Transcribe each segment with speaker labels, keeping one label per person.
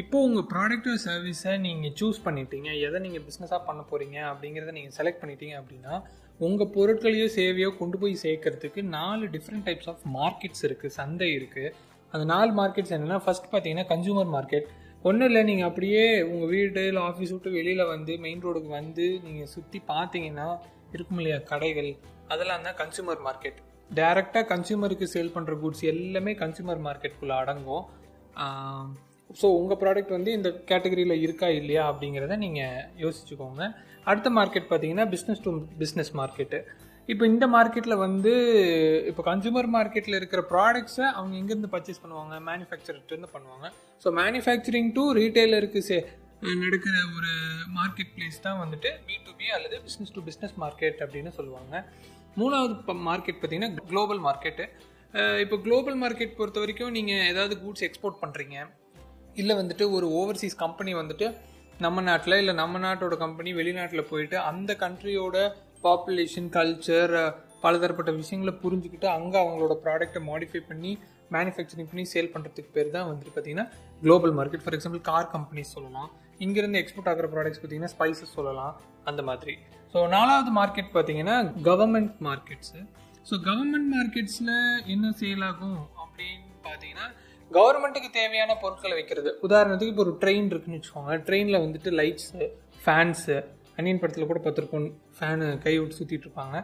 Speaker 1: இப்போ உங்கள் ப்ராடக்ட் சர்வீஸை நீங்கள் சூஸ் பண்ணிட்டீங்க எதை நீங்கள் பிஸ்னஸாக பண்ண போகிறீங்க அப்படிங்கிறத நீங்கள் செலக்ட் பண்ணிட்டீங்க அப்படின்னா உங்கள் பொருட்களையோ சேவையோ கொண்டு போய் சேர்க்கறதுக்கு நாலு டிஃப்ரெண்ட் டைப்ஸ் ஆஃப் மார்க்கெட்ஸ் இருக்குது சந்தை இருக்குது அந்த நாலு மார்க்கெட்ஸ் என்னென்னா ஃபஸ்ட் பார்த்தீங்கன்னா கன்சூமர் மார்க்கெட் ஒன்றும் இல்லை நீங்கள் அப்படியே உங்கள் வீடு இல்லை ஆஃபீஸ் விட்டு வெளியில் வந்து மெயின் ரோடுக்கு வந்து நீங்கள் சுற்றி பார்த்தீங்கன்னா இருக்கும் இல்லையா கடைகள் அதெல்லாம் தான் கன்சூமர் மார்க்கெட் டைரெக்டாக கன்சியூமருக்கு சேல் பண்ணுற குட்ஸ் எல்லாமே கன்சூமர் மார்க்கெட்டுக்குள்ளே அடங்கும். ஸோ உங்கள் ப்ராடக்ட் வந்து இந்த கேட்டகரியில் இருக்கா இல்லையா அப்படிங்கிறத நீங்கள் யோசிச்சுக்கோங்க. அடுத்த மார்க்கெட் பார்த்தீங்கன்னா பிஸ்னஸ் டு பிஸ்னஸ் மார்க்கெட்டு இப்போ இந்த மார்க்கெட்டில் வந்து இப்போ கன்சூமர் மார்க்கெட்டில் இருக்கிற ப்ராடக்ட்ஸை அவங்க எங்கேருந்து பர்ச்சேஸ் பண்ணுவாங்க? மேனுஃபேக்சர்கிட்டருந்து பண்ணுவாங்க. ஸோ மேனுஃபேக்சரிங் டு ரீட்டைலருக்கு சே நடக்கிற ஒரு மார்க்கெட் பிளேஸ் தான் வந்துட்டு பி டு பி அல்லது பிஸ்னஸ் டு பிஸ்னஸ் மார்க்கெட் அப்படின்னு சொல்லுவாங்க. மூணாவது மார்க்கெட் பார்த்தீங்கன்னா குளோபல் மார்க்கெட்டு இப்போ குளோபல் மார்க்கெட் பொறுத்த வரைக்கும் நீங்கள் ஏதாவது கூட்ஸ் எக்ஸ்போர்ட் பண்ணுறீங்க இல்லை வந்துட்டு ஒரு ஓவர்சீஸ் கம்பெனி வந்துட்டு நம்ம நாட்டில் இல்லை நம்ம நாட்டோட கம்பெனி வெளிநாட்டில் போயிட்டு அந்த கண்ட்ரியோட பாப்புலேஷன் கல்ச்சர் பலதரப்பட்ட விஷயங்களை புரிஞ்சுக்கிட்டு அங்கே அவங்களோட ப்ராடக்ட்டை மாடிஃபை பண்ணி மேனுஃபேக்சரிங் பண்ணி சேல் பண்ணுறதுக்கு பேர் தான் வந்துட்டு பார்த்தீங்கன்னா global market for example car companies சொல்லலாம். இங்கேருந்து எக்ஸ்போர்ட் ஆகிற ப்ராடக்ட்ஸ் பார்த்தீங்கன்னா ஸ்பைசஸ் சொல்லலாம். அந்த மாதிரி. ஸோ நாலாவது மார்க்கெட் பார்த்தீங்கன்னா கவர்மெண்ட் மார்க்கெட்ஸு ஸோ கவர்மெண்ட் மார்க்கெட்ஸில் என்ன சேல் ஆகும் அப்படின்னு பார்த்தீங்கன்னா கவர்மெண்ட்டுக்கு தேவையான பொருட்களை வைக்கிறது. உதாரணத்துக்கு இப்போ ஒரு ட்ரெயின் இருக்குன்னு வச்சுக்கோங்க ட்ரெயினில் வந்துட்டு லைட்ஸு ஃபேன்ஸு அன்னியன் படத்தில் கூட பார்த்துருப்போம். ஃபேனு கை விட்டு சுற்றிட்டு இருப்பாங்க.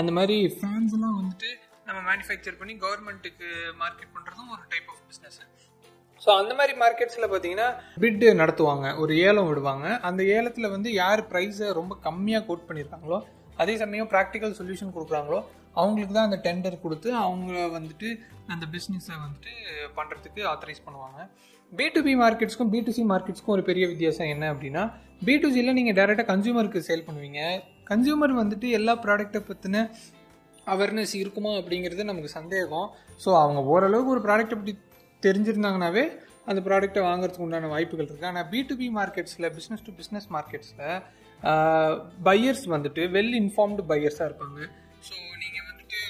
Speaker 1: அந்த மாதிரி ஃபேன்ஸ்லாம் வந்துட்டு நம்ம மேனுஃபேக்சர் பண்ணி கவர்மெண்ட்டுக்கு மார்க்கெட் பண்ணுறதும் ஒரு டைப் ஆஃப் பிஸ்னஸ் ஸோ அந்த மாதிரி மார்க்கெட்ஸில் பார்த்தீங்கன்னா பிட்டு நடத்துவாங்க. ஒரு ஏலம் விடுவாங்க. அந்த ஏலத்தில் வந்து யார் ப்ரைஸை ரொம்ப கம்மியாக கோட் பண்ணியிருக்காங்களோ அதே சமயம் ப்ராக்டிக்கல் சொல்யூஷன் கொடுக்குறாங்களோ அவங்களுக்கு தான் அந்த டெண்டர் கொடுத்து அவங்க வந்துட்டு அந்த பிஸ்னஸை வந்துட்டு பண்ணுறதுக்கு ஆத்தரைஸ் பண்ணுவாங்க. பி டு பி மார்க்கெட்ஸ்க்கும் பி டு சி மார்க்கெட்ஸ்க்கும் ஒரு பெரிய வித்தியாசம் என்ன அப்படின்னா பி டு சியில் நீங்கள் டேரெக்டாக கன்சியூமருக்கு சேல் பண்ணுவீங்க. கன்சியூமர் வந்துட்டு எல்லா ப்ராடக்ட்டை பற்றின அவேர்னஸ் இருக்குமா அப்படிங்கிறது நமக்கு சந்தேகம். ஸோ அவங்க ஓரளவுக்கு ஒரு ப்ராடக்ட்டை பற்றி தெரிஞ்சிருந்தாங்கனாவே அந்த ப்ராடக்டை வாங்குறதுக்கு உண்டான வாய்ப்புகள் இருக்குது ஆனால் பி டு பி மார்க்கெட்ஸில் பிஸ்னஸ் டு பிஸ்னஸ் மார்க்கெட்ஸில் பையர்ஸ் வந்துட்டு வெல் இன்ஃபார்ம்டு பையர்ஸாக இருப்பாங்க. ஸோ நீங்கள் வந்துட்டு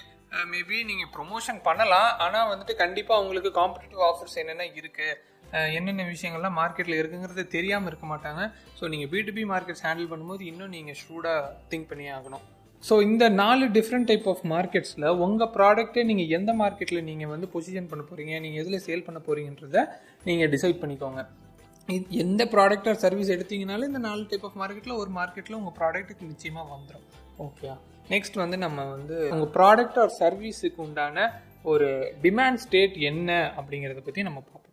Speaker 1: மேபி நீங்கள் ப்ரொமோஷன் பண்ணலாம். ஆனால் வந்துட்டு கண்டிப்பாக அவங்களுக்கு காம்படிட்டிவ் ஆஃபர்ஸ் என்னென்ன இருக்குது என்னென்ன விஷயங்கள்லாம் மார்க்கெட்டில் இருக்குங்கிறது தெரியாமல் இருக்க மாட்டாங்க. ஸோ நீங்கள் B to B markets handle பண்ணும்போது இன்னும் நீங்கள் ஷூடாக திங்க் பண்ணி ஆகணும். ஸோ இந்த நாலு டிஃப்ரெண்ட் டைப் ஆஃப் மார்க்கெட்ஸில் உங்கள் ப்ராடக்ட்டை நீங்கள் எந்த மார்க்கெட்டில் நீங்கள் வந்து பொசிஷன் பண்ண போகிறீங்க நீங்கள் எதில் சேல் பண்ண போகிறீங்கன்றத நீங்கள் டிசைட் பண்ணிக்கோங்க. எந்த ப்ராடக்ட் ஆர் சர்வீஸ் எடுத்தீங்கனாலும் இந்த நாலு டைப் ஆஃப் மார்க்கெட்டில் ஒரு மார்க்கெட்டில் உங்கள் ப்ராடக்ட்டுக்கு நிச்சயமாக வந்துடும் ஓகே நெக்ஸ்ட் வந்து நம்ம வந்து உங்கள் ப்ராடக்ட் ஆர் சர்வீஸுக்கு உண்டான ஒரு டிமாண்ட் ஸ்டேட் என்ன அப்படிங்கிறத பற்றி நம்ம பார்ப்போம்.